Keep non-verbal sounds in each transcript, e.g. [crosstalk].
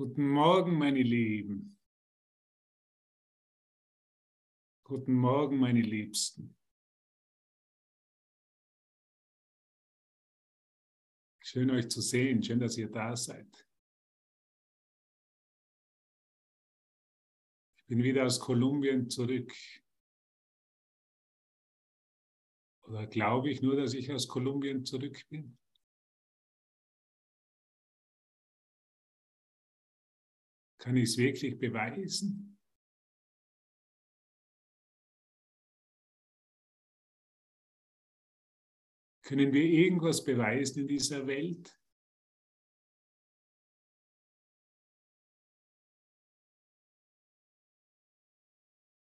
Guten Morgen, meine Lieben. Guten Morgen, meine Liebsten. Schön euch zu sehen, schön, dass ihr da seid. Ich bin wieder aus Kolumbien zurück. Oder glaube ich nur, dass ich aus Kolumbien zurück bin? Kann ich es wirklich beweisen? Können wir irgendwas beweisen in dieser Welt?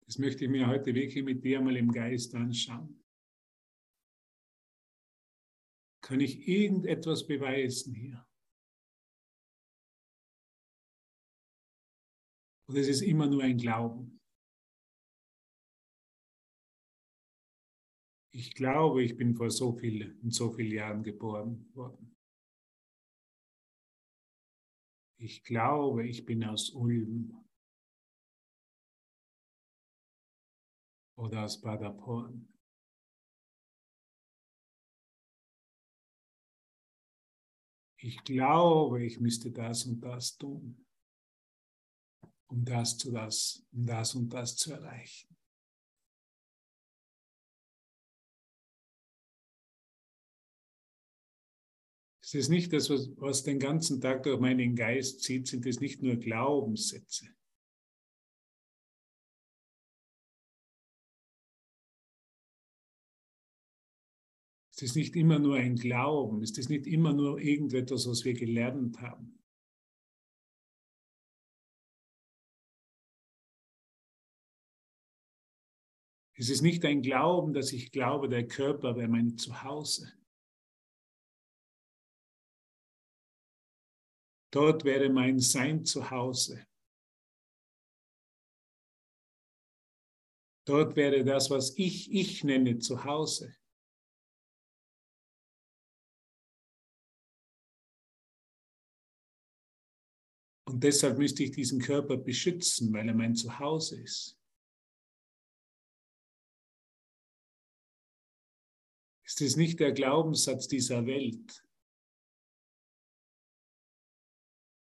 Das möchte ich mir heute wirklich mit dir mal im Geist anschauen. Kann ich irgendetwas beweisen hier? Und es ist immer nur ein Glauben. Ich glaube, ich bin vor so vielen, in so vielen Jahren geboren worden. Ich glaube, ich bin aus Ulm oder aus Paderborn. Ich glaube, ich müsste das und das tun um das zu das, um das und das zu erreichen. Es ist nicht das, was, was den ganzen Tag durch meinen Geist zieht, sind es nicht nur Glaubenssätze. Es ist nicht immer nur ein Glauben, es ist nicht immer nur irgendetwas, was wir gelernt haben. Es ist nicht ein Glauben, dass ich glaube, der Körper wäre mein Zuhause. Dort wäre mein Sein zu Hause. Dort wäre das, was ich ich nenne, zu Hause. Und deshalb müsste ich diesen Körper beschützen, weil er mein Zuhause ist. Ist es nicht der Glaubenssatz dieser Welt?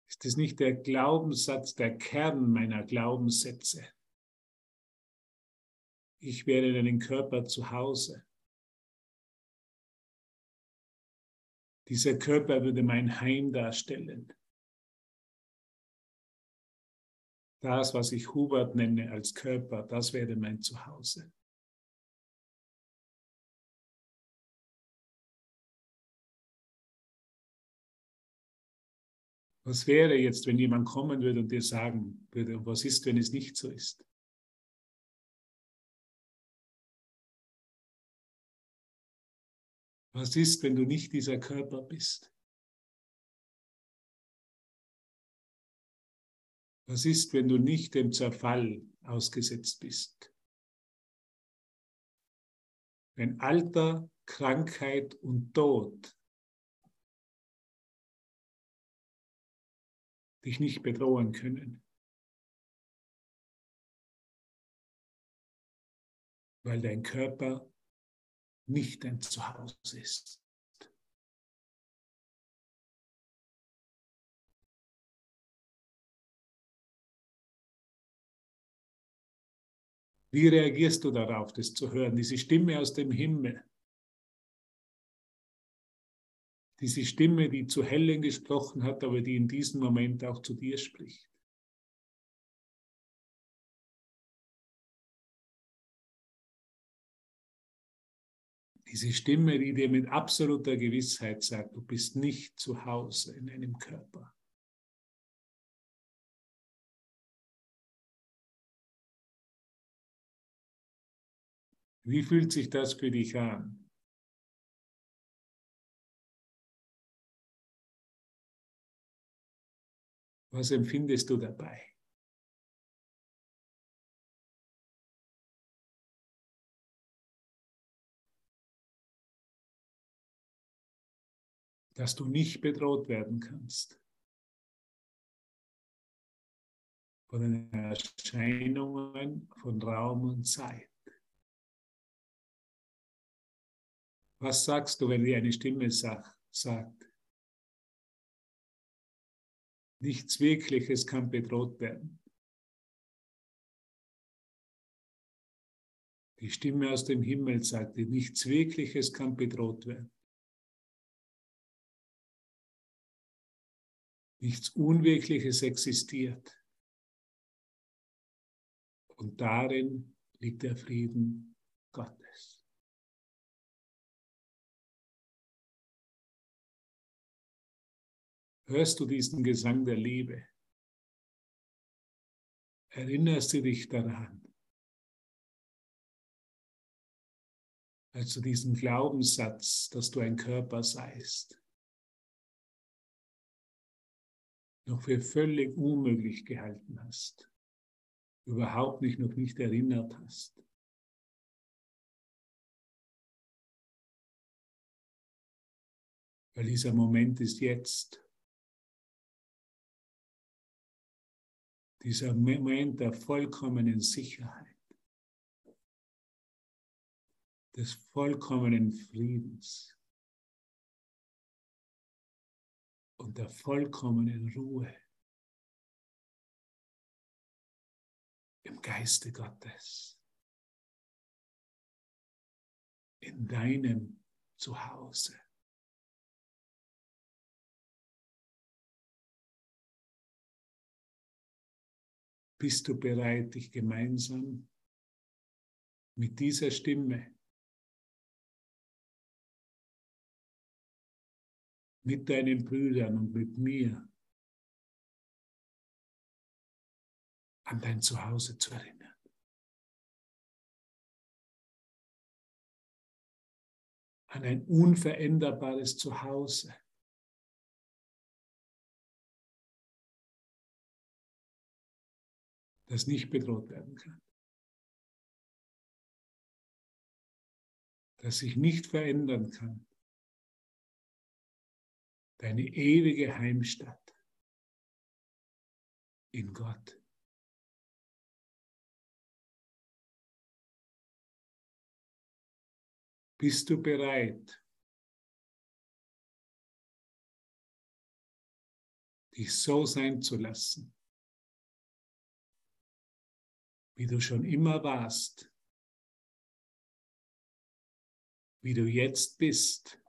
Ist es nicht der Glaubenssatz, der Kern meiner Glaubenssätze? Ich wäre in einem Körper zu Hause. Dieser Körper würde mein Heim darstellen. Das, was ich Hubert nenne als Körper, das wäre mein Zuhause. Was wäre jetzt, wenn jemand kommen würde und dir sagen würde, was ist, wenn es nicht so ist? Was ist, wenn du nicht dieser Körper bist? Was ist, wenn du nicht dem Zerfall ausgesetzt bist? Wenn Alter, Krankheit und Tod dich nicht bedrohen können. Weil dein Körper nicht dein Zuhause ist. Wie reagierst du darauf, das zu hören, diese Stimme aus dem Himmel? Diese Stimme, die zu Helen gesprochen hat, aber die in diesem Moment auch zu dir spricht. Diese Stimme, die dir mit absoluter Gewissheit sagt, du bist nicht zu Hause in einem Körper. Wie fühlt sich das für dich an? Was empfindest du dabei? Dass du nicht bedroht werden kannst. von den Erscheinungen von Raum und Zeit. Was sagst du, wenn dir eine Stimme sagt, nichts Wirkliches kann bedroht werden? Die Stimme aus dem Himmel sagte, nichts Wirkliches kann bedroht werden. Nichts Unwirkliches existiert. Und darin liegt der Frieden Gottes. Hörst du diesen Gesang der Liebe? Erinnerst du dich daran? Als du diesen Glaubenssatz, dass du ein Körper seist, noch für völlig unmöglich gehalten hast überhaupt nicht noch nicht erinnert hast. Weil dieser Moment ist jetzt. Dieser Moment der vollkommenen Sicherheit, des vollkommenen Friedens und der vollkommenen Ruhe. im Geiste Gottes, in deinem Zuhause. Bist du bereit, dich gemeinsam mit dieser Stimme, mit deinen Brüdern und mit mir an dein Zuhause zu erinnern. An ein unveränderbares Zuhause. Das nicht bedroht werden kann. Das sich nicht verändern kann. Deine ewige Heimstatt in Gott. Bist du bereit, dich so sein zu lassen, wie du schon immer warst, wie du jetzt bist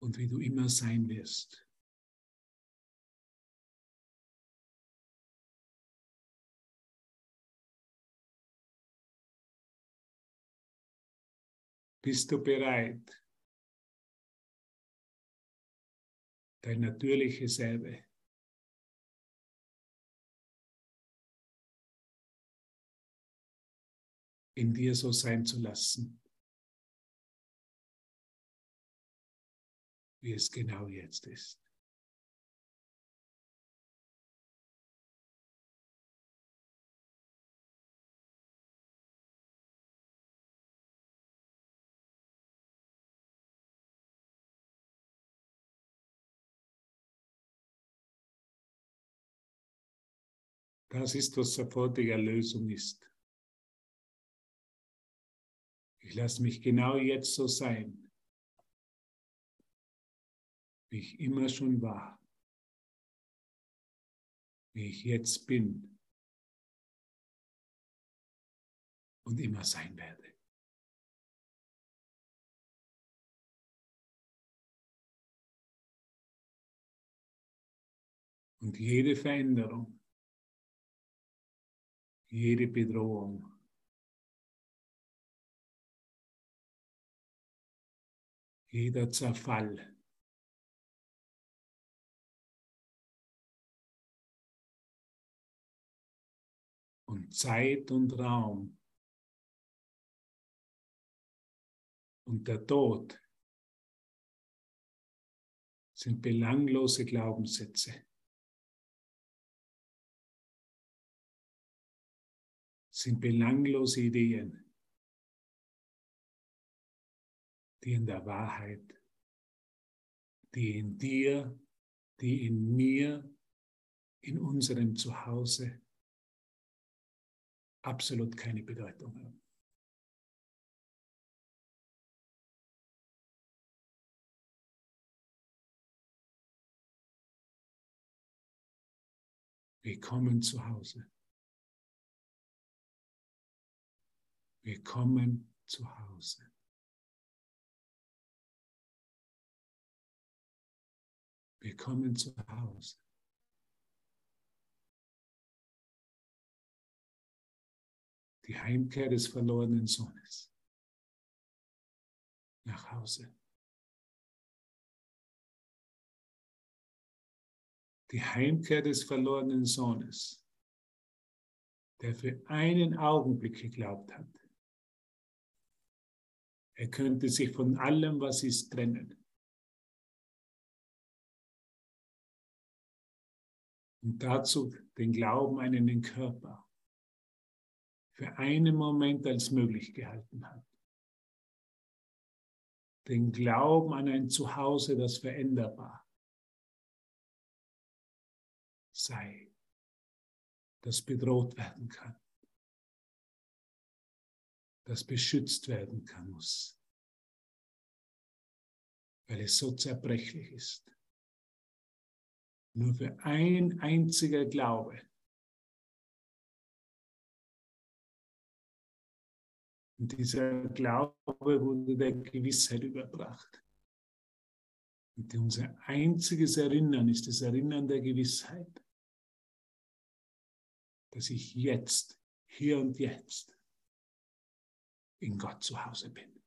und wie du immer sein wirst? Bist du bereit, dein natürliches Selbe in dir so sein zu lassen, wie es genau jetzt ist? Das ist, was sofortige Erlösung ist. Ich lasse mich genau jetzt so sein, wie ich immer schon war, wie ich jetzt bin und immer sein werde. Und jede Veränderung jede Bedrohung. Jeder Zerfall. Und Zeit und Raum. Und der Tod sind belanglose Glaubenssätze. sind belanglose Ideen, die in der Wahrheit, die in dir, die in mir in unserem Zuhause absolut keine Bedeutung haben. Willkommen zu Hause. Willkommen zu Hause. Willkommen zu Hause. Die Heimkehr des verlorenen Sohnes nach Hause. Die Heimkehr des verlorenen Sohnes, der für einen Augenblick geglaubt hat, er könnte sich von allem, was ist, trennen. Und dazu den Glauben an den Körper für einen Moment als möglich gehalten hat. Den Glauben an ein Zuhause, das veränderbar sei, das bedroht werden kann, das beschützt werden kann muss, weil es so zerbrechlich ist. Nur für ein einziger Glaube Und dieser Glaube wurde der Gewissheit überbracht. Und unser einziges Erinnern ist das Erinnern der Gewissheit, dass ich jetzt, hier und jetzt in Gott zu Hause bin.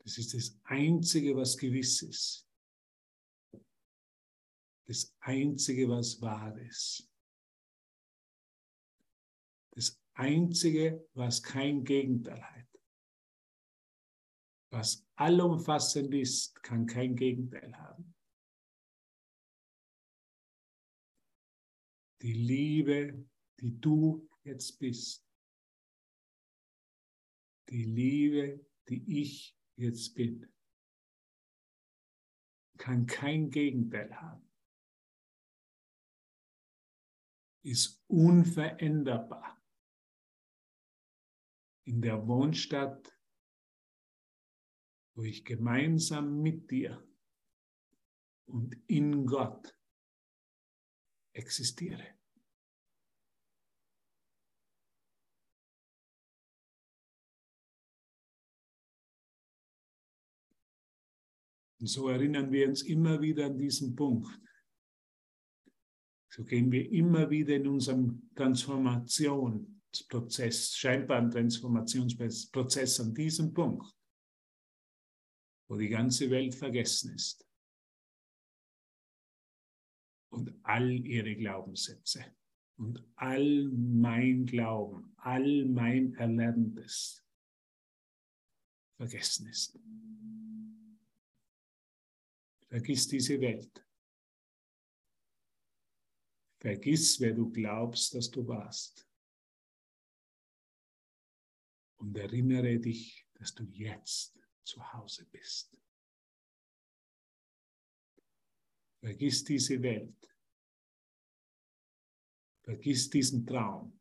Das ist das Einzige, was gewiss ist. Das Einzige, was wahr ist. Das Einzige, was kein Gegenteil hat. Was allumfassend ist, kann kein Gegenteil haben. Die Liebe, die du jetzt bist. Die Liebe, die ich jetzt bin, kann kein Gegenteil haben. Ist unveränderbar in der Wohnstadt, wo ich gemeinsam mit dir und in Gott existiere. Und so erinnern wir uns immer wieder an diesen Punkt. So gehen wir immer wieder in unserem Transformationsprozess, scheinbaren Transformationsprozess an diesem Punkt, wo die ganze Welt vergessen ist und all ihre Glaubenssätze und all mein Glauben, all mein Erlerntes vergessen ist. Vergiss diese Welt. Vergiss, wer du glaubst, dass du warst. Und erinnere dich, dass du jetzt zu Hause bist. Vergiss diese Welt. Vergiss diesen Traum.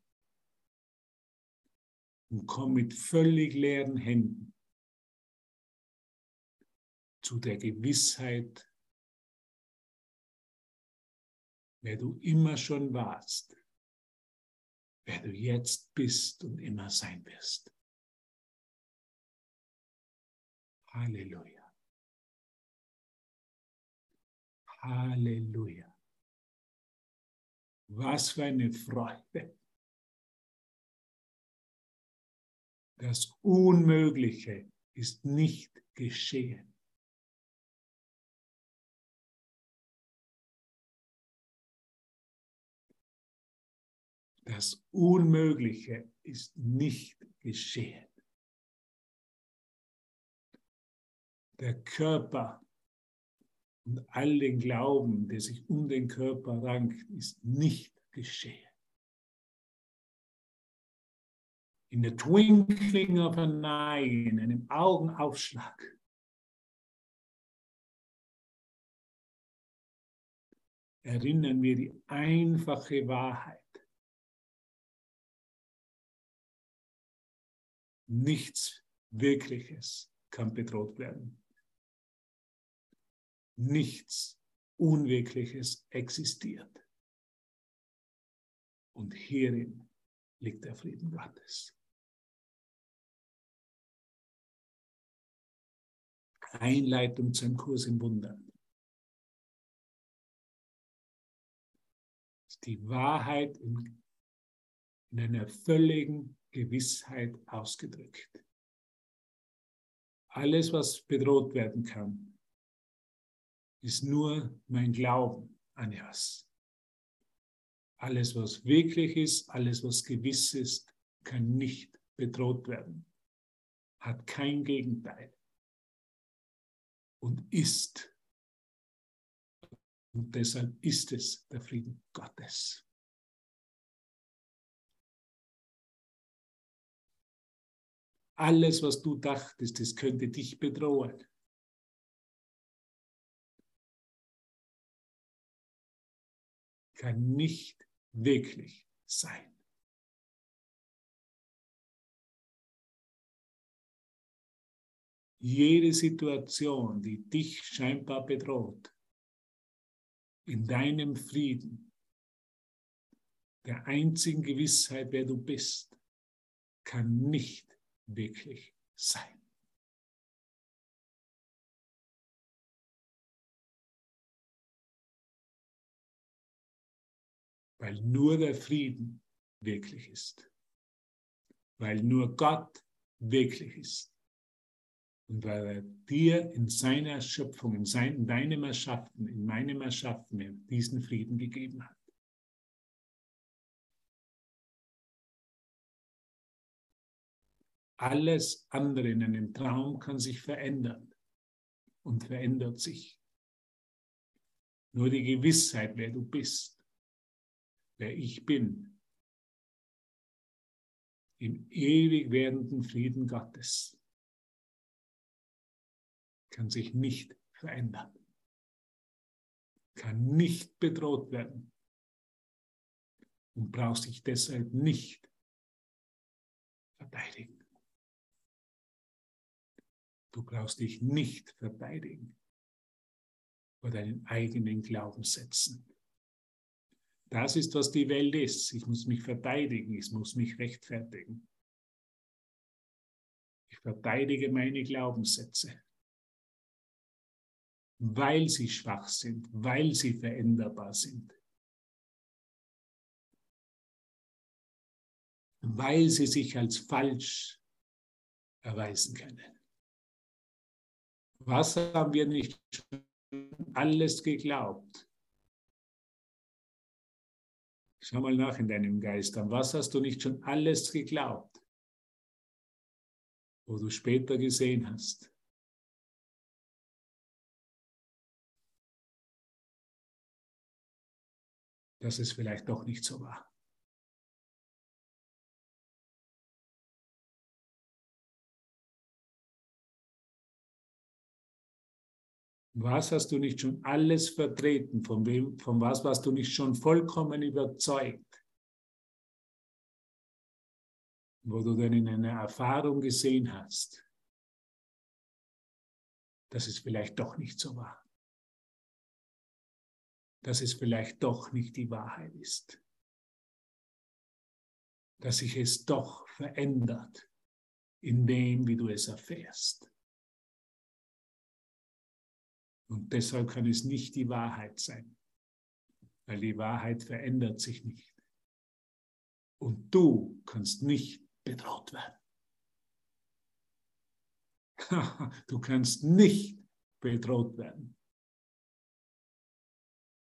Und komm mit völlig leeren Händen zu der Gewissheit, wer du immer schon warst, wer du jetzt bist und immer sein wirst. Halleluja. Halleluja. Was für eine Freude. Das Unmögliche ist nicht geschehen. Das Unmögliche ist nicht geschehen. Der Körper und all den Glauben, der sich um den Körper rankt, ist nicht geschehen. In the twinkling of an eye, in einem Augenaufschlag, erinnern wir die einfache Wahrheit. Nichts Wirkliches kann bedroht werden. Nichts Unwirkliches existiert. Und hierin liegt der Frieden Gottes. Einleitung zum Kurs im Wundern. Die Wahrheit in, in einer völligen Gewissheit ausgedrückt. Alles, was bedroht werden kann, ist nur mein Glauben an Jas. Alles, was wirklich ist, alles, was gewiss ist, kann nicht bedroht werden, hat kein Gegenteil und ist. Und deshalb ist es der Frieden Gottes. Alles, was du dachtest, das könnte dich bedrohen. Kann nicht wirklich sein. Jede Situation, die dich scheinbar bedroht, in deinem Frieden, der einzigen Gewissheit, wer du bist, kann nicht wirklich sein. Weil nur der Frieden wirklich ist. Weil nur Gott wirklich ist. Und weil er dir in seiner Schöpfung, in, sein, in deinem Erschaffen, in meinem Erschaffen diesen Frieden gegeben hat. Alles andere in einem Traum kann sich verändern und verändert sich. Nur die Gewissheit, wer du bist, wer ich bin, im ewig werdenden Frieden Gottes, kann sich nicht verändern, kann nicht bedroht werden und brauchst dich deshalb nicht verteidigen. Du brauchst dich nicht verteidigen vor deinen eigenen Glaubenssätzen. Das ist, was die Welt ist. Ich muss mich verteidigen, ich muss mich rechtfertigen. Ich verteidige meine Glaubenssätze, weil sie schwach sind, weil sie veränderbar sind, weil sie sich als falsch erweisen können. Was haben wir nicht alles geglaubt? Schau mal nach in deinem Geist an. Was hast du nicht schon alles geglaubt, wo du später gesehen hast? Dass es vielleicht doch nicht so war. Was hast du nicht schon alles vertreten? Von, wem, von was warst du nicht schon vollkommen überzeugt? Wo du dann in einer Erfahrung gesehen hast, dass es vielleicht doch nicht so war. Dass es vielleicht doch nicht die Wahrheit ist. Dass sich es doch verändert in dem, wie du es erfährst. Und deshalb kann es nicht die Wahrheit sein, weil die Wahrheit verändert sich nicht. Und du kannst nicht bedroht werden. [laughs] du kannst nicht bedroht werden.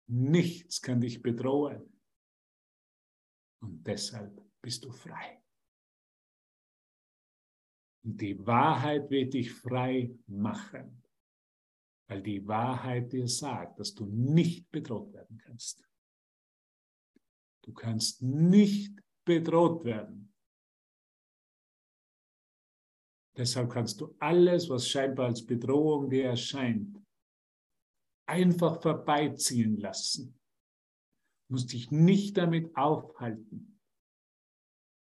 Nichts kann dich bedrohen. Und deshalb bist du frei. Und die Wahrheit wird dich frei machen weil die Wahrheit dir sagt, dass du nicht bedroht werden kannst. Du kannst nicht bedroht werden. Deshalb kannst du alles, was scheinbar als Bedrohung dir erscheint, einfach vorbeiziehen lassen musst dich nicht damit aufhalten,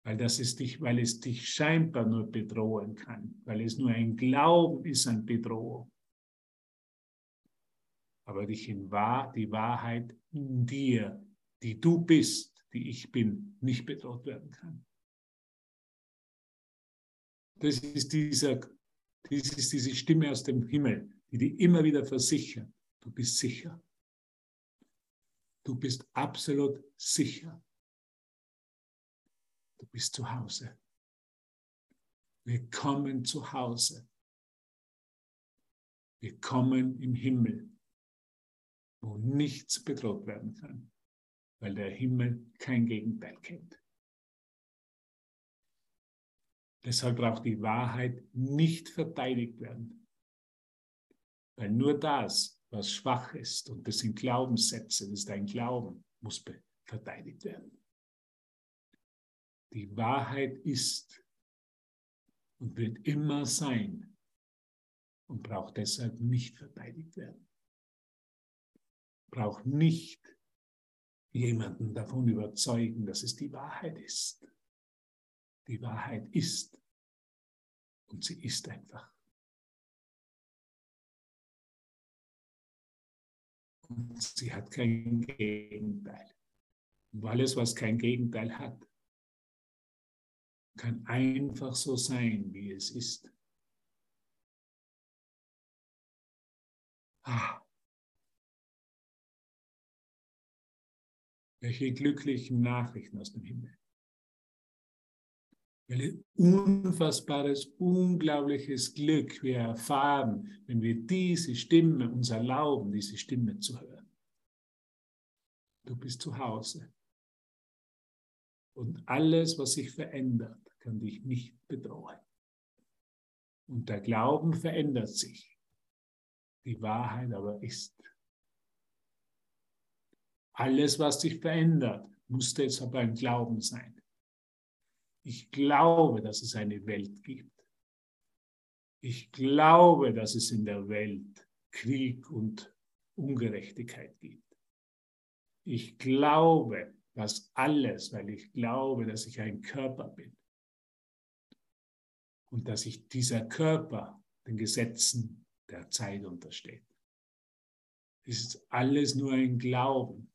weil, das ist dich, weil es dich scheinbar nur bedrohen kann, weil es nur ein Glauben ist an Bedrohung. Aber dich in wahr, die Wahrheit in dir, die du bist, die ich bin, nicht bedroht werden kann. Das ist, dieser, das ist diese Stimme aus dem Himmel, die dir immer wieder versichert, du bist sicher. Du bist absolut sicher. Du bist zu Hause. Wir kommen zu Hause. Wir kommen im Himmel, wo nichts bedroht werden kann, weil der Himmel kein Gegenteil kennt. Deshalb braucht die Wahrheit nicht verteidigt werden, weil nur das, was schwach ist, und das sind Glaubenssätze, das ist dein Glauben, muss verteidigt werden. Die Wahrheit ist und wird immer sein und braucht deshalb nicht verteidigt werden. Braucht nicht jemanden davon überzeugen, dass es die Wahrheit ist. Die Wahrheit ist und sie ist einfach. Und sie hat kein Gegenteil. Und alles, was kein Gegenteil hat, kann einfach so sein, wie es ist. Ah. Welche glücklichen Nachrichten aus dem Himmel. Welches unfassbares, unglaubliches Glück wir erfahren, wenn wir diese Stimme uns erlauben, diese Stimme zu hören. Du bist zu Hause. Und alles, was sich verändert, kann dich nicht bedrohen. Und der Glauben verändert sich. Die Wahrheit aber ist. Alles, was sich verändert, muss jetzt aber ein Glauben sein. Ich glaube, dass es eine Welt gibt. Ich glaube, dass es in der Welt Krieg und Ungerechtigkeit gibt. Ich glaube, dass alles, weil ich glaube, dass ich ein Körper bin und dass ich dieser Körper den Gesetzen der Zeit untersteht. Es ist alles nur ein Glauben.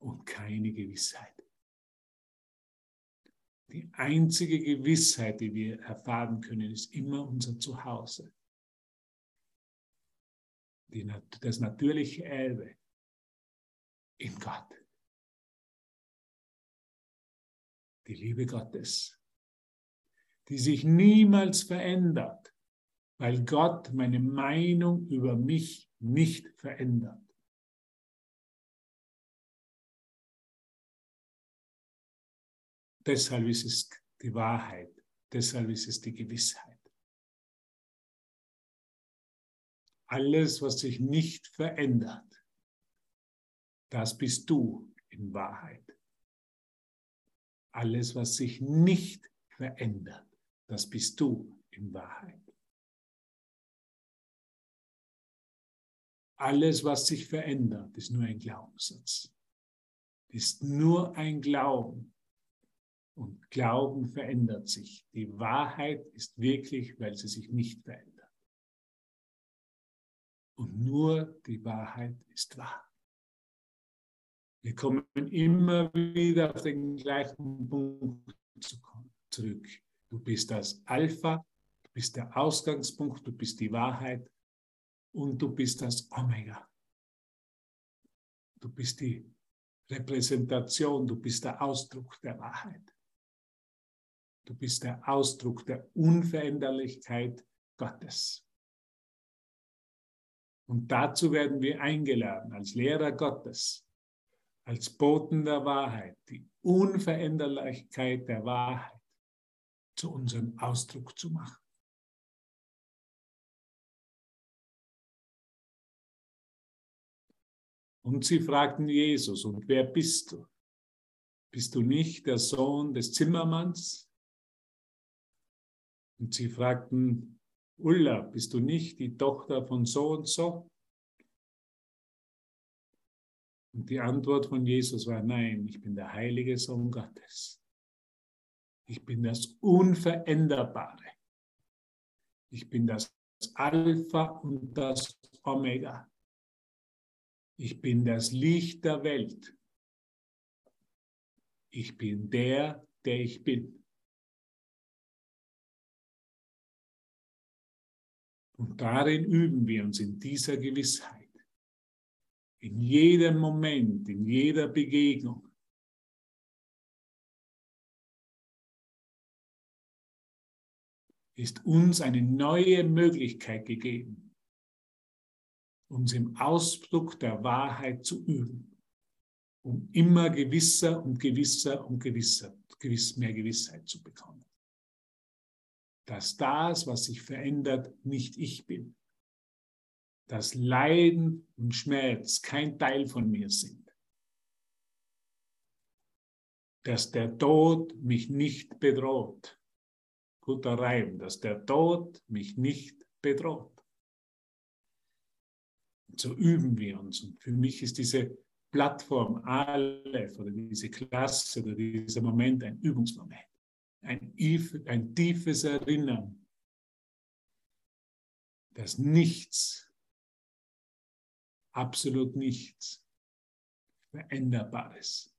Und keine Gewissheit. Die einzige Gewissheit, die wir erfahren können, ist immer unser Zuhause. Die, das natürliche Erbe in Gott. Die Liebe Gottes, die sich niemals verändert, weil Gott meine Meinung über mich nicht verändert. Deshalb ist es die Wahrheit. Deshalb ist es die Gewissheit. Alles, was sich nicht verändert, das bist du in Wahrheit. Alles, was sich nicht verändert, das bist du in Wahrheit. Alles, was sich verändert, ist nur ein Glaubenssatz. Ist nur ein Glauben, und Glauben verändert sich. Die Wahrheit ist wirklich, weil sie sich nicht verändert. Und nur die Wahrheit ist wahr. Wir kommen immer wieder auf den gleichen Punkt zurück. Du bist das Alpha, du bist der Ausgangspunkt, du bist die Wahrheit und du bist das Omega. Du bist die Repräsentation, du bist der Ausdruck der Wahrheit. Du bist der Ausdruck der Unveränderlichkeit Gottes. Und dazu werden wir eingeladen als Lehrer Gottes, als Boten der Wahrheit, die Unveränderlichkeit der Wahrheit zu unserem Ausdruck zu machen. Und sie fragten Jesus, und wer bist du? Bist du nicht der Sohn des Zimmermanns? Und sie fragten, Ulla, bist du nicht die Tochter von so und so? Und die Antwort von Jesus war, nein, ich bin der heilige Sohn Gottes. Ich bin das Unveränderbare. Ich bin das Alpha und das Omega. Ich bin das Licht der Welt. Ich bin der, der ich bin. Und darin üben wir uns in dieser Gewissheit. In jedem Moment, in jeder Begegnung. ist uns eine neue Möglichkeit gegeben, uns im Ausdruck der Wahrheit zu üben, um immer gewisser und gewisser und gewisser, gewiss mehr Gewissheit zu bekommen. Dass das, was sich verändert, nicht ich bin. Dass Leiden und Schmerz kein Teil von mir sind. Dass der Tod mich nicht bedroht guter Reim, dass der Tod mich nicht bedroht. So üben wir uns. Und für mich ist diese Plattform Aleph oder diese Klasse oder dieser Moment ein Übungsmoment. Ein, ein tiefes Erinnern, dass nichts, absolut nichts Veränderbares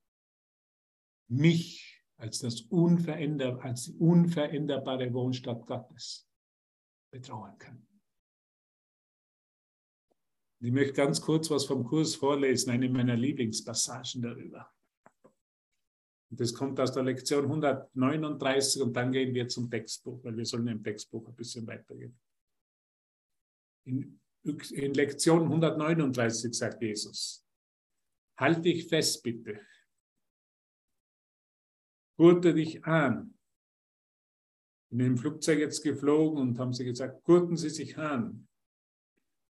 mich als, das Unveränder, als die unveränderbare Wohnstadt Gottes betrauen kann. Ich möchte ganz kurz was vom Kurs vorlesen, eine meiner Lieblingspassagen darüber. Das kommt aus der Lektion 139 und dann gehen wir zum Textbuch, weil wir sollen im Textbuch ein bisschen weitergehen. In, in Lektion 139 sagt Jesus, halt dich fest bitte gurte dich an. In dem Flugzeug jetzt geflogen und haben sie gesagt, gurten Sie sich an.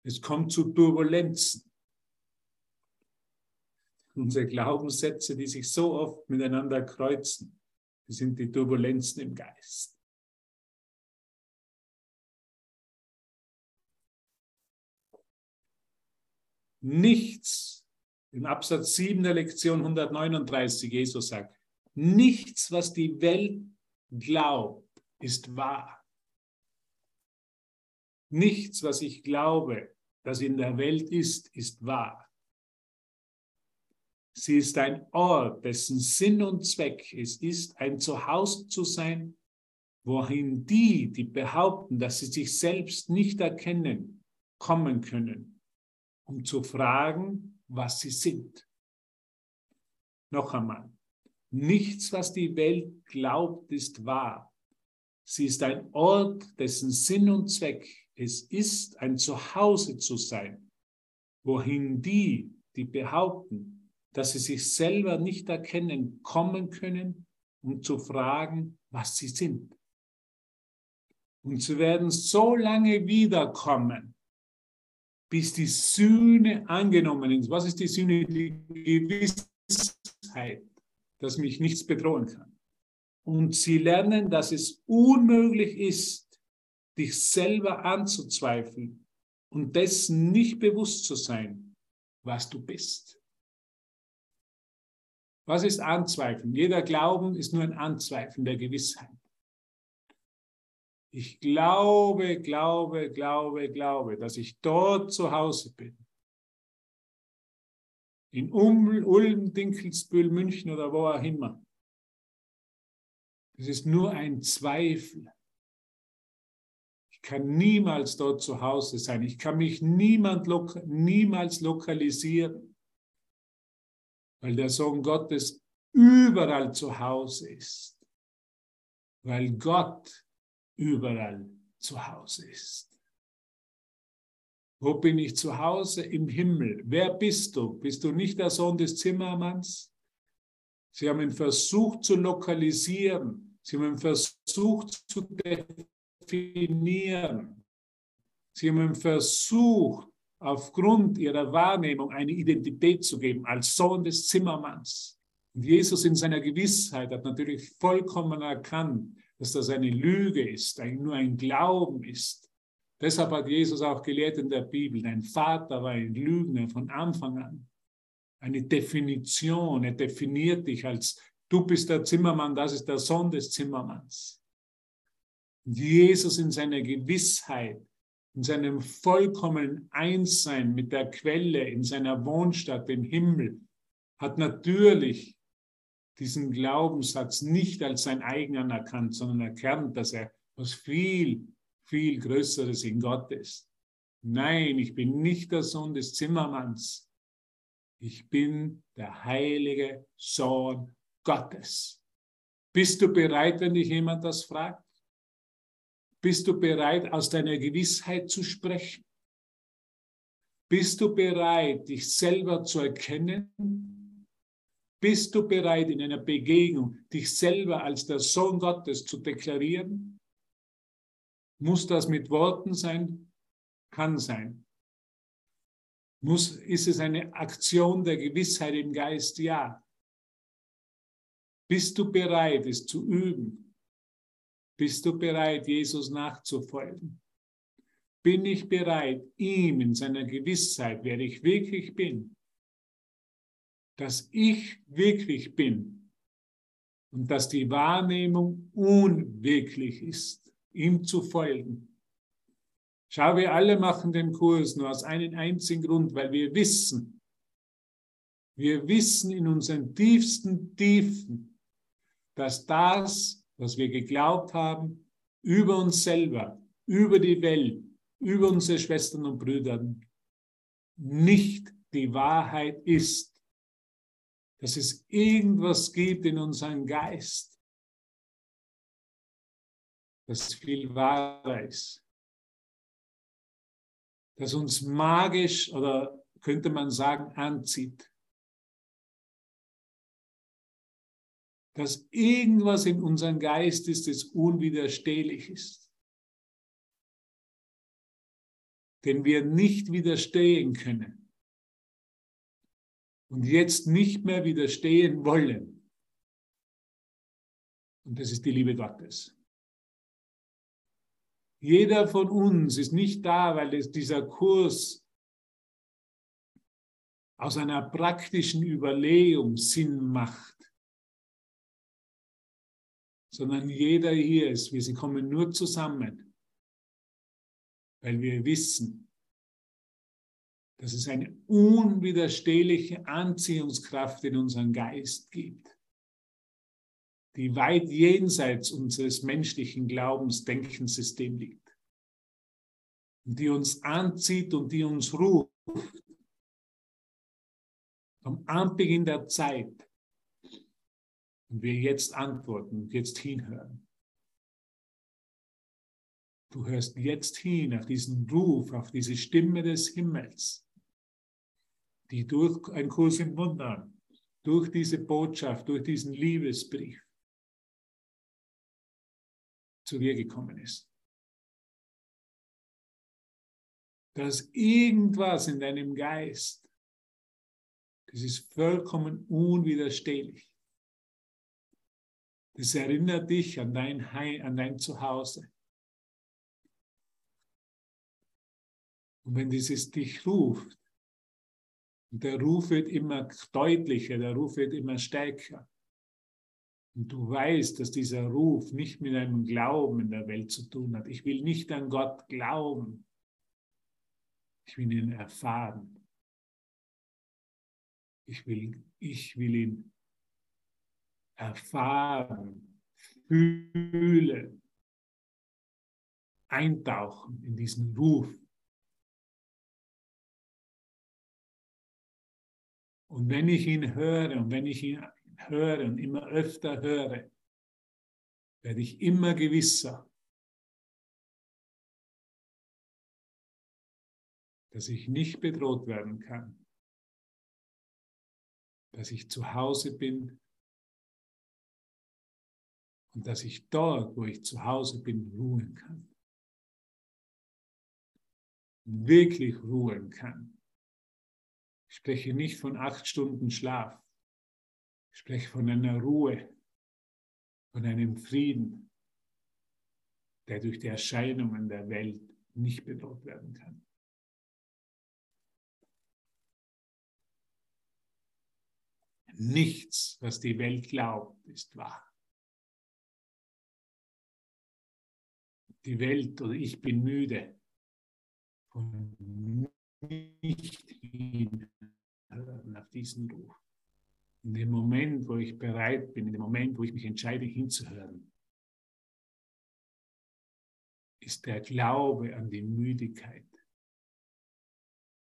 Es kommt zu Turbulenzen. Unsere Glaubenssätze, die sich so oft miteinander kreuzen, die sind die Turbulenzen im Geist. Nichts, im Absatz 7 der Lektion 139, Jesus sagt, Nichts, was die Welt glaubt, ist wahr. Nichts, was ich glaube, das in der Welt ist, ist wahr. Sie ist ein Ort, dessen Sinn und Zweck es ist, ein Zuhause zu sein, wohin die, die behaupten, dass sie sich selbst nicht erkennen, kommen können, um zu fragen, was sie sind. Noch einmal. Nichts, was die Welt glaubt, ist wahr. Sie ist ein Ort, dessen Sinn und Zweck es ist, ein Zuhause zu sein, wohin die, die behaupten, dass sie sich selber nicht erkennen, kommen können, um zu fragen, was sie sind. Und sie werden so lange wiederkommen, bis die Sühne angenommen ist. Was ist die Sühne? Die Gewissheit dass mich nichts bedrohen kann. Und sie lernen, dass es unmöglich ist, dich selber anzuzweifeln und dessen nicht bewusst zu sein, was du bist. Was ist Anzweifeln? Jeder Glauben ist nur ein Anzweifeln der Gewissheit. Ich glaube, glaube, glaube, glaube, dass ich dort zu Hause bin in Ulm, Dinkelsbühl, München oder wo auch immer. Es ist nur ein Zweifel. Ich kann niemals dort zu Hause sein. Ich kann mich niemand niemals lokalisieren, weil der Sohn Gottes überall zu Hause ist, weil Gott überall zu Hause ist. Wo bin ich zu Hause? Im Himmel. Wer bist du? Bist du nicht der Sohn des Zimmermanns? Sie haben ihn versucht zu lokalisieren. Sie haben ihn versucht zu definieren. Sie haben ihn versucht, aufgrund ihrer Wahrnehmung eine Identität zu geben als Sohn des Zimmermanns. Und Jesus in seiner Gewissheit hat natürlich vollkommen erkannt, dass das eine Lüge ist, nur ein Glauben ist Deshalb hat Jesus auch gelehrt in der Bibel, dein Vater war ein Lügner von Anfang an. eine Definition. Er definiert dich als, du bist der Zimmermann, das ist der Sohn des Zimmermanns. Jesus in seiner Gewissheit, in seinem vollkommenen Einssein mit der Quelle, in seiner Wohnstadt, im Himmel, hat natürlich diesen Glaubenssatz nicht als sein eigen anerkannt, sondern erkannt, dass er was viel, viel Größeres in Gott ist. Nein, ich bin nicht der Sohn des Zimmermanns. Ich bin der heilige Sohn Gottes. Bist du bereit, wenn dich jemand das fragt? Bist du bereit, aus deiner Gewissheit zu sprechen? Bist du bereit, dich selber zu erkennen? Bist du bereit, in einer Begegnung dich selber als der Sohn Gottes zu deklarieren? Muss das mit Worten sein? Kann sein. Muss, ist es eine Aktion der Gewissheit im Geist? Ja. Bist du bereit, es zu üben? Bist du bereit, Jesus nachzufolgen? Bin ich bereit, ihm in seiner Gewissheit, wer ich wirklich bin, dass ich wirklich bin und dass die Wahrnehmung unwirklich ist, ihm zu folgen. Schau, wir alle machen den Kurs nur aus einem einzigen Grund, weil wir wissen, wir wissen in unseren tiefsten Tiefen, dass das, was wir geglaubt haben, über uns selber, über die Welt, über unsere Schwestern und Brüder, nicht die Wahrheit ist dass es irgendwas gibt in unserem Geist, das viel wahrer ist, das uns magisch oder könnte man sagen anzieht. Dass irgendwas in unserem Geist ist, das unwiderstehlich ist. Den wir nicht widerstehen können und jetzt nicht mehr widerstehen wollen. Und das ist die Liebe Gottes. Jeder von uns ist nicht da, weil es dieser Kurs aus einer praktischen Überlegung Sinn macht, sondern jeder hier ist, wir kommen nur zusammen, weil wir wissen, dass es eine unwiderstehliche Anziehungskraft in unseren Geist gibt, die weit jenseits unseres menschlichen Glaubens, Denkensystem liegt, die uns anzieht und die uns ruft. Am Anbeginn der Zeit und wir jetzt antworten und jetzt hinhören. Du hörst jetzt hin auf diesen Ruf, auf diese Stimme des Himmels die durch ein Kurs im Wunder, durch diese Botschaft, durch diesen Liebesbrief zu dir gekommen ist. Dass irgendwas in deinem Geist, das ist vollkommen unwiderstehlich. Das erinnert dich an dein, Heim, an dein Zuhause. Und wenn dieses dich ruft, der Ruf wird immer deutlicher, der Ruf wird immer stärker. Und du weißt, dass dieser Ruf nicht mit einem Glauben in der Welt zu tun hat. Ich will nicht an Gott glauben. Ich will ihn erfahren. Ich will, ich will ihn erfahren, fühlen, eintauchen in diesen Ruf. Und wenn ich ihn höre und wenn ich ihn höre und immer öfter höre, werde ich immer gewisser, dass ich nicht bedroht werden kann, dass ich zu Hause bin und dass ich dort, wo ich zu Hause bin, ruhen kann. Wirklich ruhen kann. Ich spreche nicht von acht Stunden Schlaf. Ich spreche von einer Ruhe, von einem Frieden, der durch die Erscheinungen der Welt nicht bedroht werden kann. Nichts, was die Welt glaubt, ist wahr. Die Welt oder ich bin müde von nicht hinhören auf diesen Ruf. In dem Moment, wo ich bereit bin, in dem Moment, wo ich mich entscheide, hinzuhören, ist der Glaube an die Müdigkeit,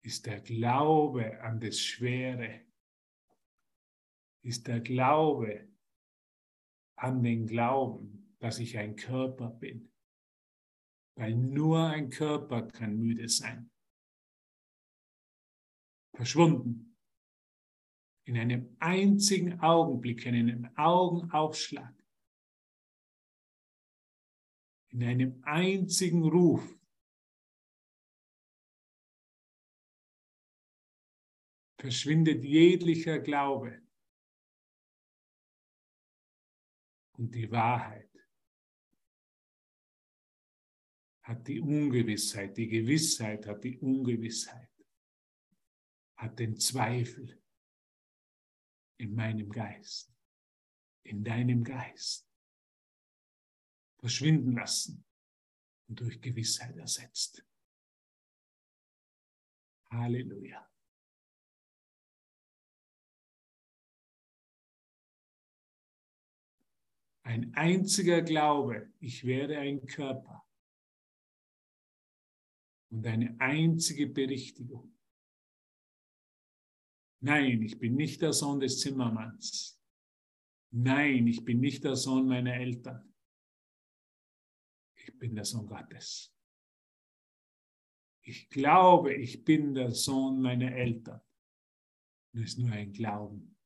ist der Glaube an das Schwere, ist der Glaube an den Glauben, dass ich ein Körper bin. Weil nur ein Körper kann müde sein. Verschwunden. In einem einzigen Augenblick, in einem Augenaufschlag. In einem einzigen Ruf. Verschwindet jeglicher Glaube. und die Wahrheit hat die Ungewissheit, die Gewissheit hat die Ungewissheit, hat den Zweifel in meinem Geist, in deinem Geist verschwinden lassen und durch Gewissheit ersetzt. Halleluja. Ein einziger Glaube, ich werde ein Körper. Und eine einzige Berichtigung. Nein, ich bin nicht der Sohn des Zimmermanns. Nein, ich bin nicht der Sohn meiner Eltern. Ich bin der Sohn Gottes. Ich glaube, ich bin der Sohn meiner Eltern. Das ist nur ein Glauben.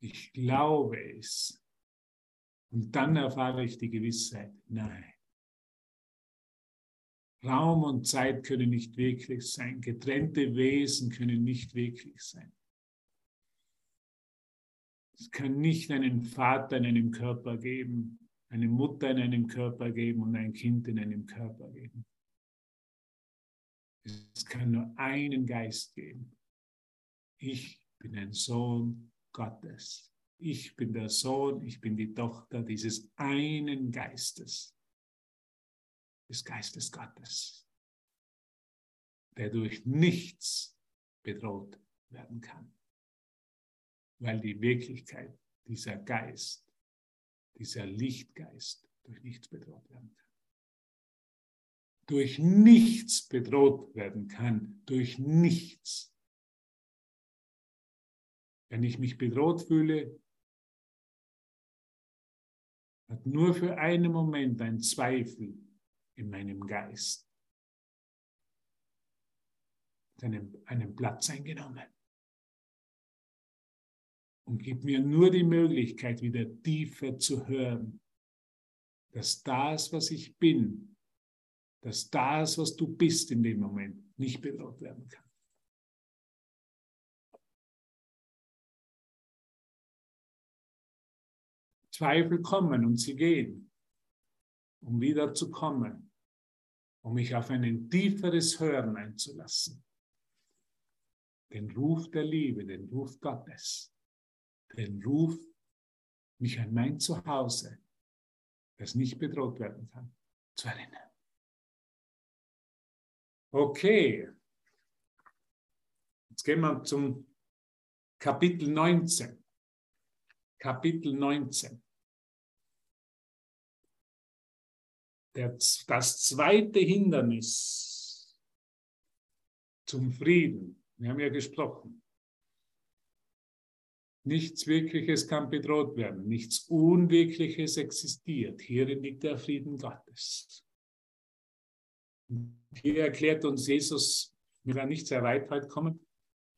Ich glaube es. Und dann erfahre ich die Gewissheit, nein. Raum und Zeit können nicht wirklich sein. Getrennte Wesen können nicht wirklich sein. Es kann nicht einen Vater in einem Körper geben, eine Mutter in einem Körper geben und ein Kind in einem Körper geben. Es kann nur einen Geist geben. Ich bin ein Sohn Gottes. Ich bin der Sohn, ich bin die Tochter dieses einen Geistes, des Geistes Gottes, der durch nichts bedroht werden kann, weil die Wirklichkeit, dieser Geist, dieser Lichtgeist durch nichts bedroht werden kann. Durch nichts bedroht werden kann, durch nichts. Wenn ich mich bedroht fühle, hat nur für einen Moment ein Zweifel in meinem Geist. Einen, einen Platz eingenommen. Und gibt mir nur die Möglichkeit, wieder tiefer zu hören, dass das, was ich bin, dass das, was du bist in dem Moment, nicht bedroht werden kann. Zweifel kommen und sie gehen, um wieder zu kommen, um mich auf ein tieferes Hören einzulassen. Den Ruf der Liebe, den Ruf Gottes, den Ruf, mich an mein Zuhause, das nicht bedroht werden kann, zu erinnern. Okay, jetzt gehen wir zum Kapitel 19. Kapitel 19. Der, das zweite Hindernis zum Frieden, wir haben ja gesprochen, nichts Wirkliches kann bedroht werden, nichts Unwirkliches existiert. Hierin liegt der Frieden Gottes. Hier erklärt uns Jesus, will er nicht sehr weit weit kommen,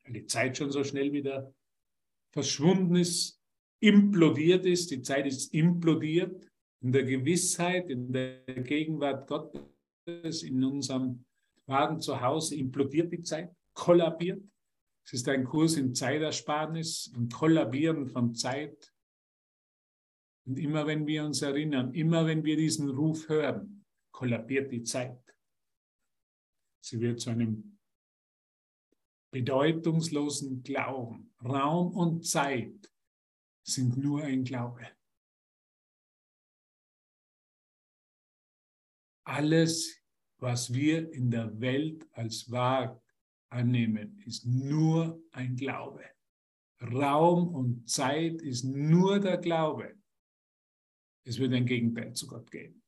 weil die Zeit schon so schnell wieder verschwunden ist, implodiert ist, die Zeit ist implodiert in der Gewissheit, in der Gegenwart Gottes, in unserem wahren Zuhause implodiert die Zeit, kollabiert. Es ist ein Kurs in Zeitersparnis, im Kollabieren von Zeit. Und immer wenn wir uns erinnern, immer wenn wir diesen Ruf hören, kollabiert die Zeit. Sie wird zu einem bedeutungslosen Glauben. Raum und Zeit sind nur ein Glaube. Alles, was wir in der Welt als wahr annehmen, ist nur ein Glaube. Raum und Zeit ist nur der Glaube. Es wird ein Gegenteil zu Gott geben.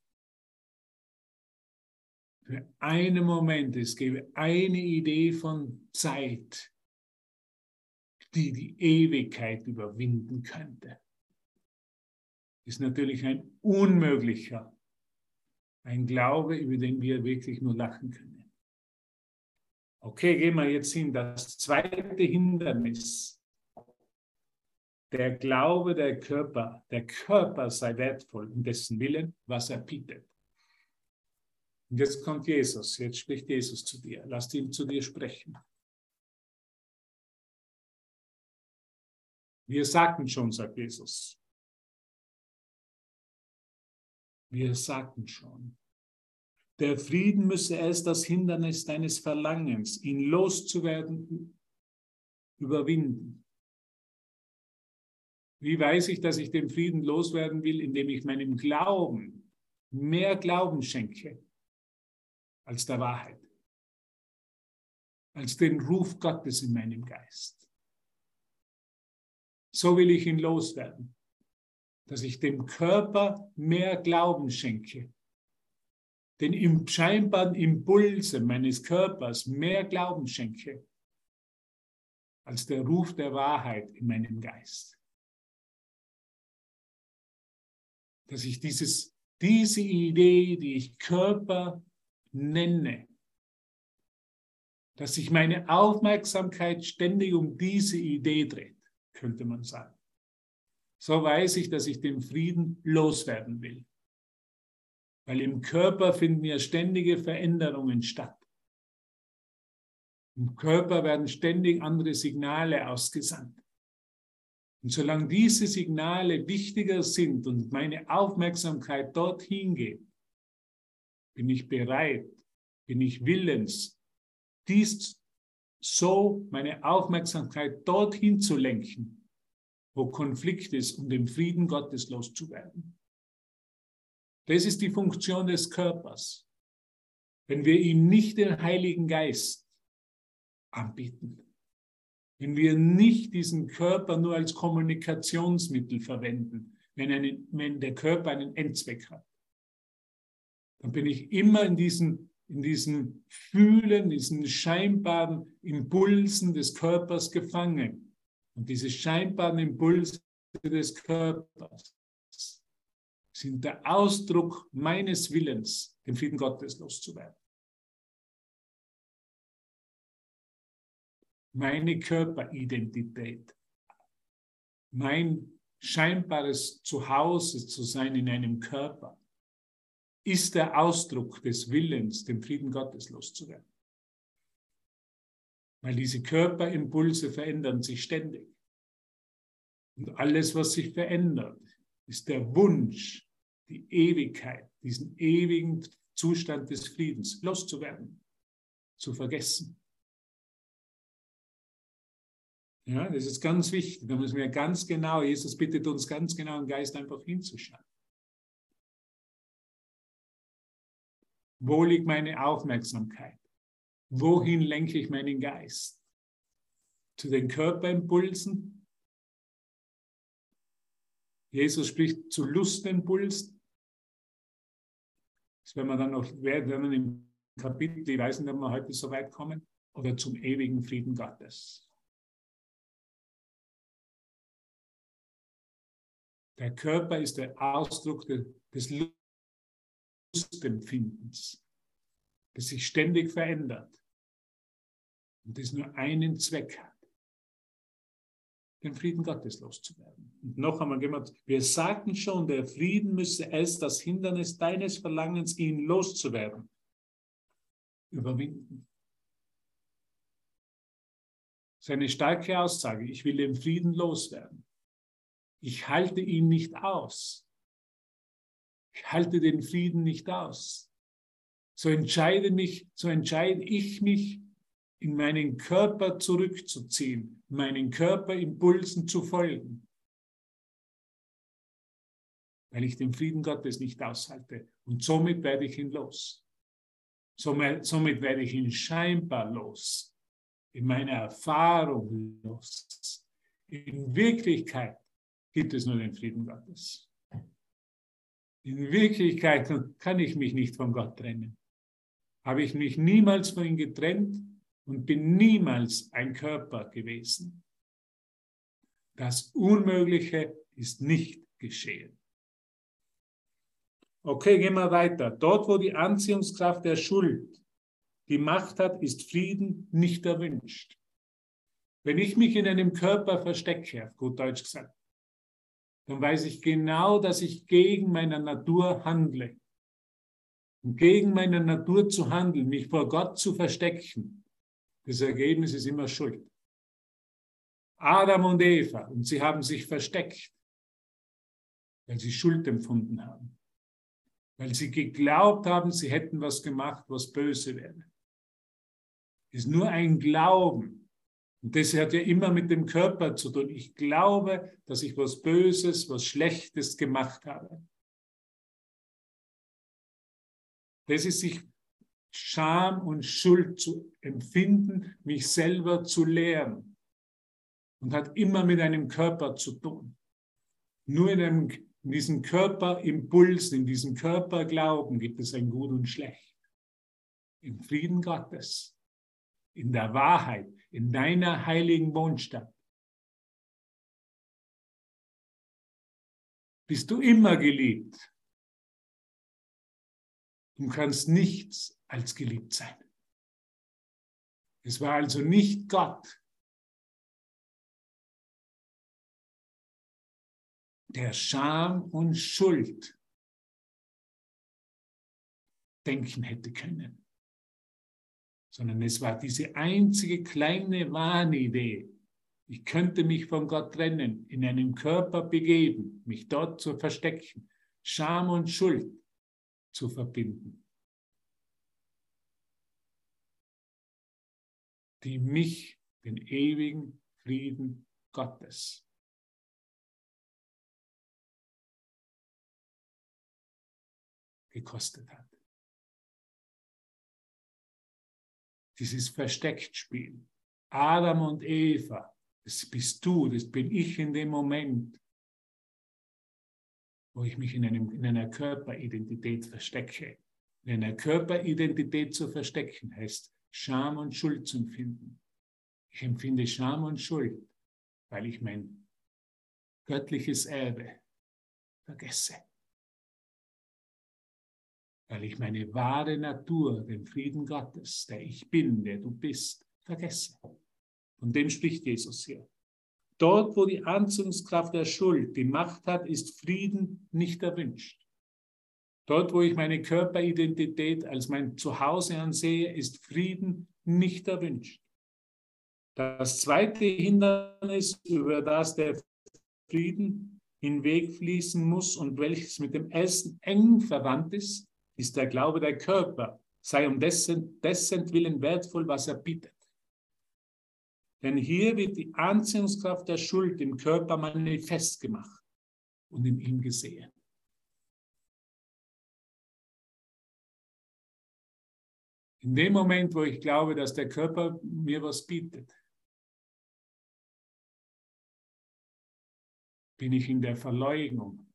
Für einen Moment, es gäbe eine Idee von Zeit, die die Ewigkeit überwinden könnte. Ist natürlich ein unmöglicher, ein Glaube, über den wir wirklich nur lachen können. Okay, gehen wir jetzt hin. Das zweite Hindernis der Glaube, der Körper, der Körper sei wertvoll in dessen Willen, was er bietet. Und jetzt kommt Jesus, jetzt spricht Jesus zu dir. Lass ihn zu dir sprechen. Wir sagten schon, sagt Jesus. Wir sagten schon. Der Frieden müsse erst das Hindernis deines Verlangens, ihn loszuwerden, überwinden. Wie weiß ich, dass ich den Frieden loswerden will, indem ich meinem Glauben mehr Glauben schenke als der Wahrheit, als den Ruf Gottes in meinem Geist. So will ich ihn loswerden, dass ich dem Körper mehr Glauben schenke, den im scheinbaren Impulse meines Körpers mehr Glauben schenke, als der Ruf der Wahrheit in meinem Geist. dass ich dieses, diese Idee, die ich Körper nenne, dass sich meine Aufmerksamkeit ständig um diese Idee dreht, könnte man sagen. So weiß ich, dass ich den Frieden loswerden will. Weil im Körper finden ja ständige Veränderungen statt. Im Körper werden ständig andere Signale ausgesandt. Und solange diese Signale wichtiger sind und meine Aufmerksamkeit dorthin geht, bin ich bereit, bin ich willens, dies so meine Aufmerksamkeit dorthin zu lenken, wo Konflikt ist, um den Frieden Gottes loszuwerden. Das ist die Funktion des Körpers. Wenn wir ihm nicht den Heiligen Geist anbieten, wenn wir nicht diesen Körper nur als Kommunikationsmittel verwenden, wenn, einen, wenn der Körper einen Endzweck hat, dann bin ich immer in diesen, in diesen Fühlen, diesen scheinbaren Impulsen des Körpers gefangen. Und diese scheinbaren Impulse des Körpers sind der Ausdruck meines Willens, den Frieden Gottes loszuwerden. meine Körperidentität, mein scheinbares Zuhause zu sein in einem Körper, ist der Ausdruck des Willens, den Frieden Gottes loszuwerden. Weil diese Körperimpulse verändern sich ständig. Und alles, was sich verändert, ist der Wunsch, die Ewigkeit, diesen ewigen Zustand des Friedens loszuwerden, zu vergessen. Ja, das ist ganz wichtig. Da müssen wir ganz genau, Jesus bittet uns ganz genau im Geist einfach hinzuschauen. Wo liegt meine Aufmerksamkeit? Wohin lenke ich meinen Geist? Zu den Körperimpulsen? Jesus spricht zu Lustimpulsen. Das werden wir dann noch, werden im Kapitel, ich weiß nicht, ob wir heute so weit kommen, oder zum ewigen Frieden Gottes. Der Körper ist der Ausdruck des Lustempfindens, das sich ständig verändert und das nur einen Zweck hat, den Frieden Gottes loszuwerden. Und noch einmal gemacht, wir sagten schon, der Frieden müsse es das Hindernis deines Verlangens, ihn loszuwerden, überwinden. Seine starke Aussage, ich will den Frieden loswerden. Ich halte ihn nicht aus. Ich halte den Frieden nicht aus. So entscheide mich, so entscheide ich mich, in meinen Körper zurückzuziehen, meinen Körperimpulsen zu folgen, weil ich den Frieden Gottes nicht aushalte. Und somit werde ich ihn los. Somit, werde ich ihn scheinbar los, in meiner Erfahrung los. In Wirklichkeit gibt es nur den Frieden Gottes. In Wirklichkeit kann ich mich nicht von Gott trennen. Habe ich mich niemals von ihm getrennt und bin niemals ein Körper gewesen. Das Unmögliche ist nicht geschehen. Okay, gehen wir weiter. Dort, wo die Anziehungskraft der Schuld die Macht hat, ist Frieden nicht erwünscht. Wenn ich mich in einem Körper verstecke, auf gut Deutsch gesagt, dann weiß ich genau, dass ich gegen meine Natur handle. Und gegen meine Natur zu handeln, mich vor Gott zu verstecken, das Ergebnis ist immer Schuld. Adam und Eva, und sie haben sich versteckt, weil sie Schuld empfunden haben weil sie geglaubt haben, sie hätten was gemacht, was böse wäre. Ist nur ein Glauben. Und das hat ja immer mit dem Körper zu tun. Ich glaube, dass ich was Böses, was Schlechtes gemacht habe. Das ist sich Scham und Schuld zu empfinden, mich selber zu lehren. Und hat immer mit einem Körper zu tun. Nur in einem in diesem Körperimpuls, in diesem Körperglauben gibt es ein Gut und Schlecht. Im Frieden Gottes, in der Wahrheit, in deiner heiligen Wohnstadt. Bist du immer geliebt Du kannst nichts als geliebt sein. Es war also nicht Gott, der Scham und Schuld denken hätte können, sondern es war diese einzige kleine Wahnidee. Ich könnte mich von Gott trennen, in einem Körper begeben, mich dort zu verstecken, Scham und Schuld zu verbinden, die mich den ewigen Frieden Gottes gekostet hat. Dieses Verstecktspiel. Adam und Eva, das bist du, das bin ich in dem Moment, wo ich mich in, einem, in einer Körperidentität verstecke. In einer Körperidentität zu verstecken heißt, Scham und Schuld zu empfinden. Ich empfinde Scham und Schuld, weil ich mein göttliches Erbe vergesse weil ich meine wahre Natur, den Frieden Gottes, der ich bin, der du bist, vergesse. Von dem spricht Jesus hier. Dort, wo die Anziehungskraft der Schuld die Macht hat, ist Frieden nicht erwünscht. Dort, wo ich meine Körperidentität als mein Zuhause ansehe, ist Frieden nicht erwünscht. Das zweite Hindernis, über das der Frieden hinwegfließen muss und welches mit dem Essen eng verwandt ist, ist der Glaube der Körper, sei um dessen, dessen Willen wertvoll, was er bietet. Denn hier wird die Anziehungskraft der Schuld im Körper manifest gemacht und in ihm gesehen. In dem Moment, wo ich glaube, dass der Körper mir was bietet, bin ich in der Verleugnung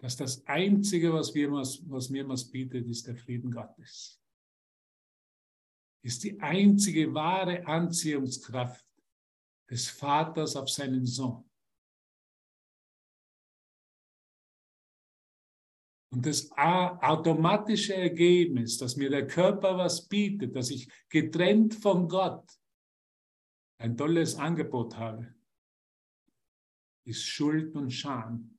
dass das Einzige, was, wir, was, mir was bietet, ist der Frieden Gottes. Ist die einzige wahre Anziehungskraft des Vaters auf seinen Sohn. Und das automatische Ergebnis, dass mir der Körper was bietet, dass ich getrennt von Gott ein tolles Angebot habe, ist Schuld und Scham.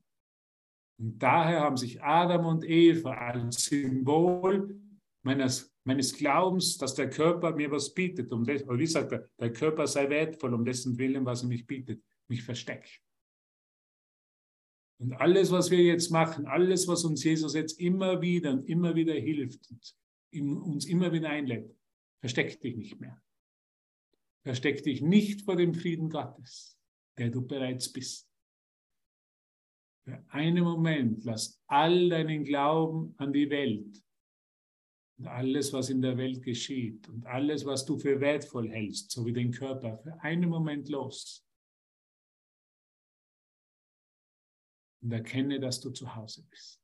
Und daher haben sich Adam und Eva als Symbol meines, meines Glaubens, dass der Körper mir was bietet. Um das, wie sagt er, der Körper sei wertvoll, um dessen Willen, was er mich bietet, mich versteckt. Und alles, was wir jetzt machen, alles, was uns Jesus jetzt immer wieder und immer wieder hilft und uns immer wieder einlädt, Versteck dich nicht mehr. Versteck dich nicht vor dem Frieden Gottes, der du bereits bist. Für einen Moment lass all deinen Glauben an die Welt und alles, was in der Welt geschieht und alles, was du für wertvoll hältst, so wie den Körper, für einen Moment los. Und erkenne, dass du zu Hause bist.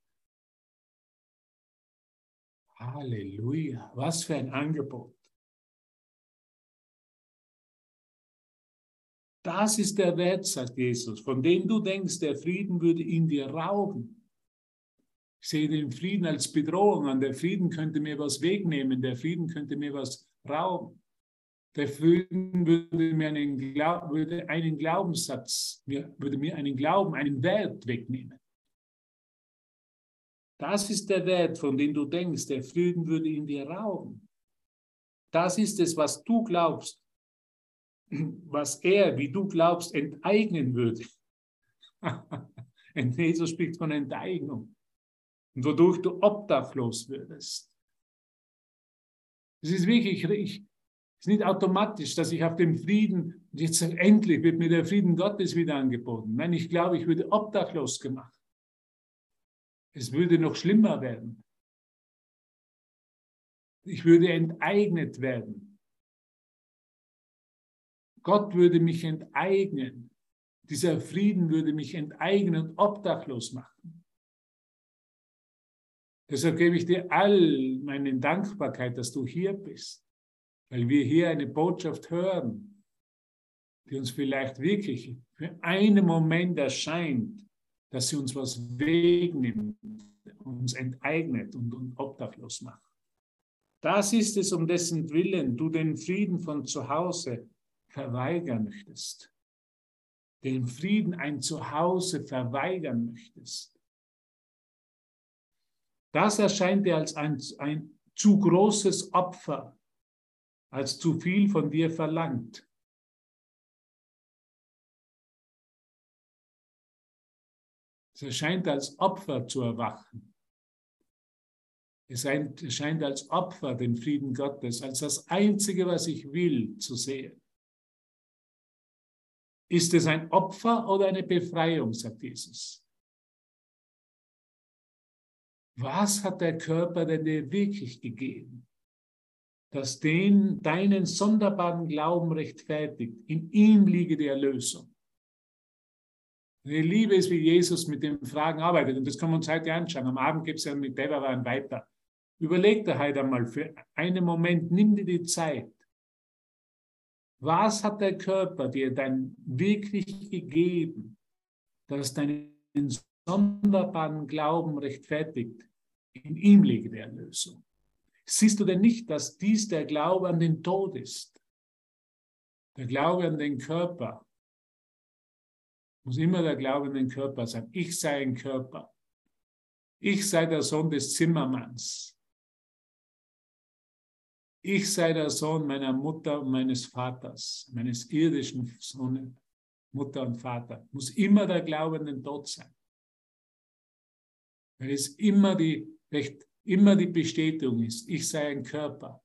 Halleluja, was für ein Angebot. Das ist der Wert, sagt Jesus, von dem du denkst, der Frieden würde in dir rauben. Ich sehe den Frieden als Bedrohung an. Der Frieden könnte mir was wegnehmen. Der Frieden könnte mir was rauben. Der Frieden würde mir einen, Glaub, würde einen Glaubenssatz, würde mir einen Glauben, einen Wert wegnehmen. Das ist der Wert, von dem du denkst, der Frieden würde in dir rauben. Das ist es, was du glaubst, [clears throat] was er, wie du glaubst, enteignen würde. [laughs] Jesus spricht von Enteignung. Und wodurch du obdachlos würdest. Es ist wirklich, es ist nicht automatisch, dass ich auf den Frieden, jetzt endlich wird mir der Frieden Gottes wieder angeboten. Nein, ich glaube, ich würde obdachlos gemacht. Es würde noch schlimmer werden. Ich würde enteignet werden. Gott würde mich enteignen. Dieser Frieden würde mich enteignen und obdachlos machen. Deshalb gebe ich dir all meine Dankbarkeit, dass du hier bist, weil wir hier eine Botschaft hören, die uns vielleicht wirklich für einen Moment erscheint, dass sie uns was wegnimmt, uns enteignet und, und obdachlos macht. Das ist es, um dessen Willen du den Frieden von zu Hause verweigern möchtest, den Frieden ein Zuhause verweigern möchtest. Das erscheint dir als ein, ein zu großes Opfer, als zu viel von dir verlangt. Es erscheint als Opfer zu erwachen. Es erscheint als Opfer den Frieden Gottes, als das Einzige, was ich will, zu sehen. Ist es ein Opfer oder eine Befreiung, sagt Jesus? Was hat der Körper denn dir wirklich gegeben, dass den, deinen sonderbaren Glauben rechtfertigt? In ihm liege die Erlösung. Ich liebe es, wie Jesus mit den Fragen arbeitet. Und das können wir uns heute anschauen. Am Abend gibt es ja mit Devaran weiter. Überleg dir heute einmal für einen Moment, nimm dir die Zeit was hat der Körper dir dann wirklich gegeben, dass deinen sonderbaren Glauben rechtfertigt? In ihm liegt die Erlösung. Siehst du denn nicht, dass dies der Glaube an den Tod ist? Der Glaube an den Körper muss immer der Glaube an den Körper sein. Ich sei ein Körper. Ich sei der Sohn des Zimmermanns. Ich sei der Sohn meiner Mutter und meines Vaters, meines irdischen Sohnes, Mutter und Vater. Muss immer der Glaube an den Tod sein. Weil es immer die, immer die Bestätigung ist, ich sei ein Körper.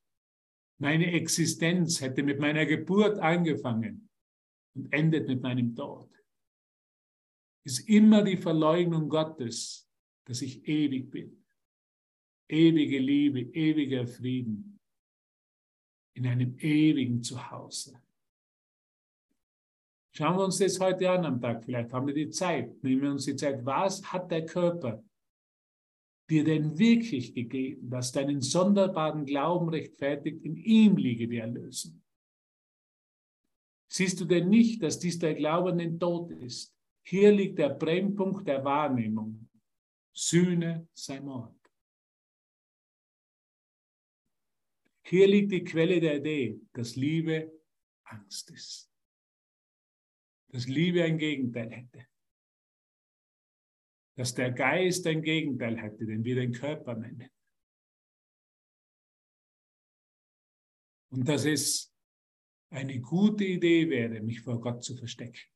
Meine Existenz hätte mit meiner Geburt angefangen und endet mit meinem Tod. Ist immer die Verleugnung Gottes, dass ich ewig bin. Ewige Liebe, ewiger Frieden in einem ewigen Zuhause. Schauen wir uns das heute an am Tag. Vielleicht haben wir die Zeit. Nehmen wir uns die Zeit. Was hat der Körper dir denn wirklich gegeben, dass deinen sonderbaren Glauben rechtfertigt? In ihm liege die Erlösung. Siehst du denn nicht, dass dies der Glaube an den Tod ist? Hier liegt der Brennpunkt der Wahrnehmung. Sühne sei Mord. Hier liegt die Quelle der Idee, dass Liebe Angst ist. Dass Liebe ein Gegenteil hätte. Dass der Geist ein Gegenteil hätte, den wir den Körper nennen. Und dass es eine gute Idee wäre, mich vor Gott zu verstecken.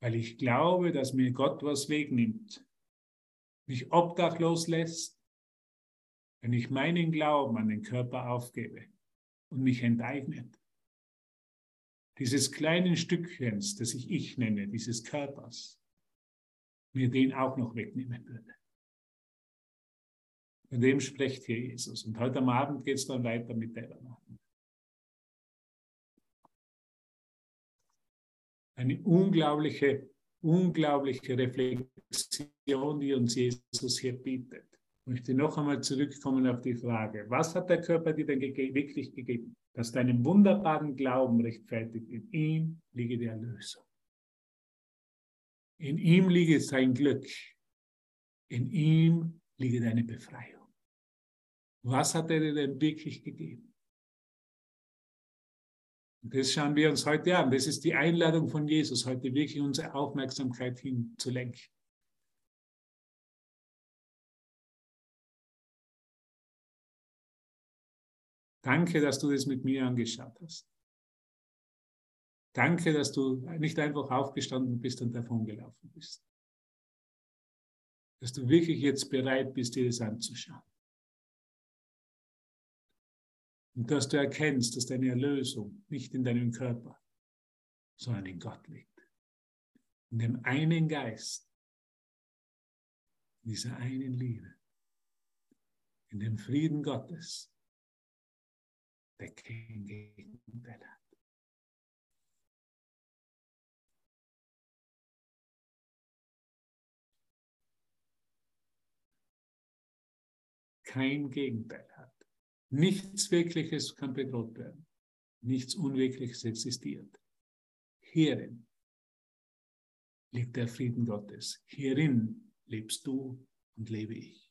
Weil ich glaube, dass mir Gott was wegnimmt, mich obdachlos lässt wenn ich meinen Glauben an den Körper aufgebe und mich enteignet, dieses kleinen Stückchens, das ich ich nenne, dieses Körpers, mir den auch noch wegnehmen würde. Von dem spricht hier Jesus. Und heute am Abend geht es dann weiter mit der Übernachtung. Eine unglaubliche, unglaubliche Reflexion, die uns Jesus hier bietet. Ich möchte noch einmal zurückkommen auf die Frage, was hat der Körper dir denn ge wirklich gegeben? Dass deinen wunderbaren Glauben rechtfertigt. In ihm liege die Erlösung. In ihm liege sein Glück. In ihm liege deine Befreiung. Was hat er dir denn wirklich gegeben? Das schauen wir uns heute an. Das ist die Einladung von Jesus, heute wirklich unsere Aufmerksamkeit hinzulenken. Danke, dass du das mit mir angeschaut hast. Danke, dass du nicht einfach aufgestanden bist und davongelaufen bist. Dass du wirklich jetzt bereit bist, dir das anzuschauen. Und dass du erkennst, dass deine Erlösung nicht in deinem Körper, sondern in Gott liegt. In dem einen Geist, in dieser einen Liebe, in dem Frieden Gottes, der kein Gegenteil hat. Kein Gegenteil hat. Nichts Wirkliches kann bedroht werden. Nichts Unwirkliches existiert. Hierin liegt der Frieden Gottes. Hierin lebst du und lebe ich.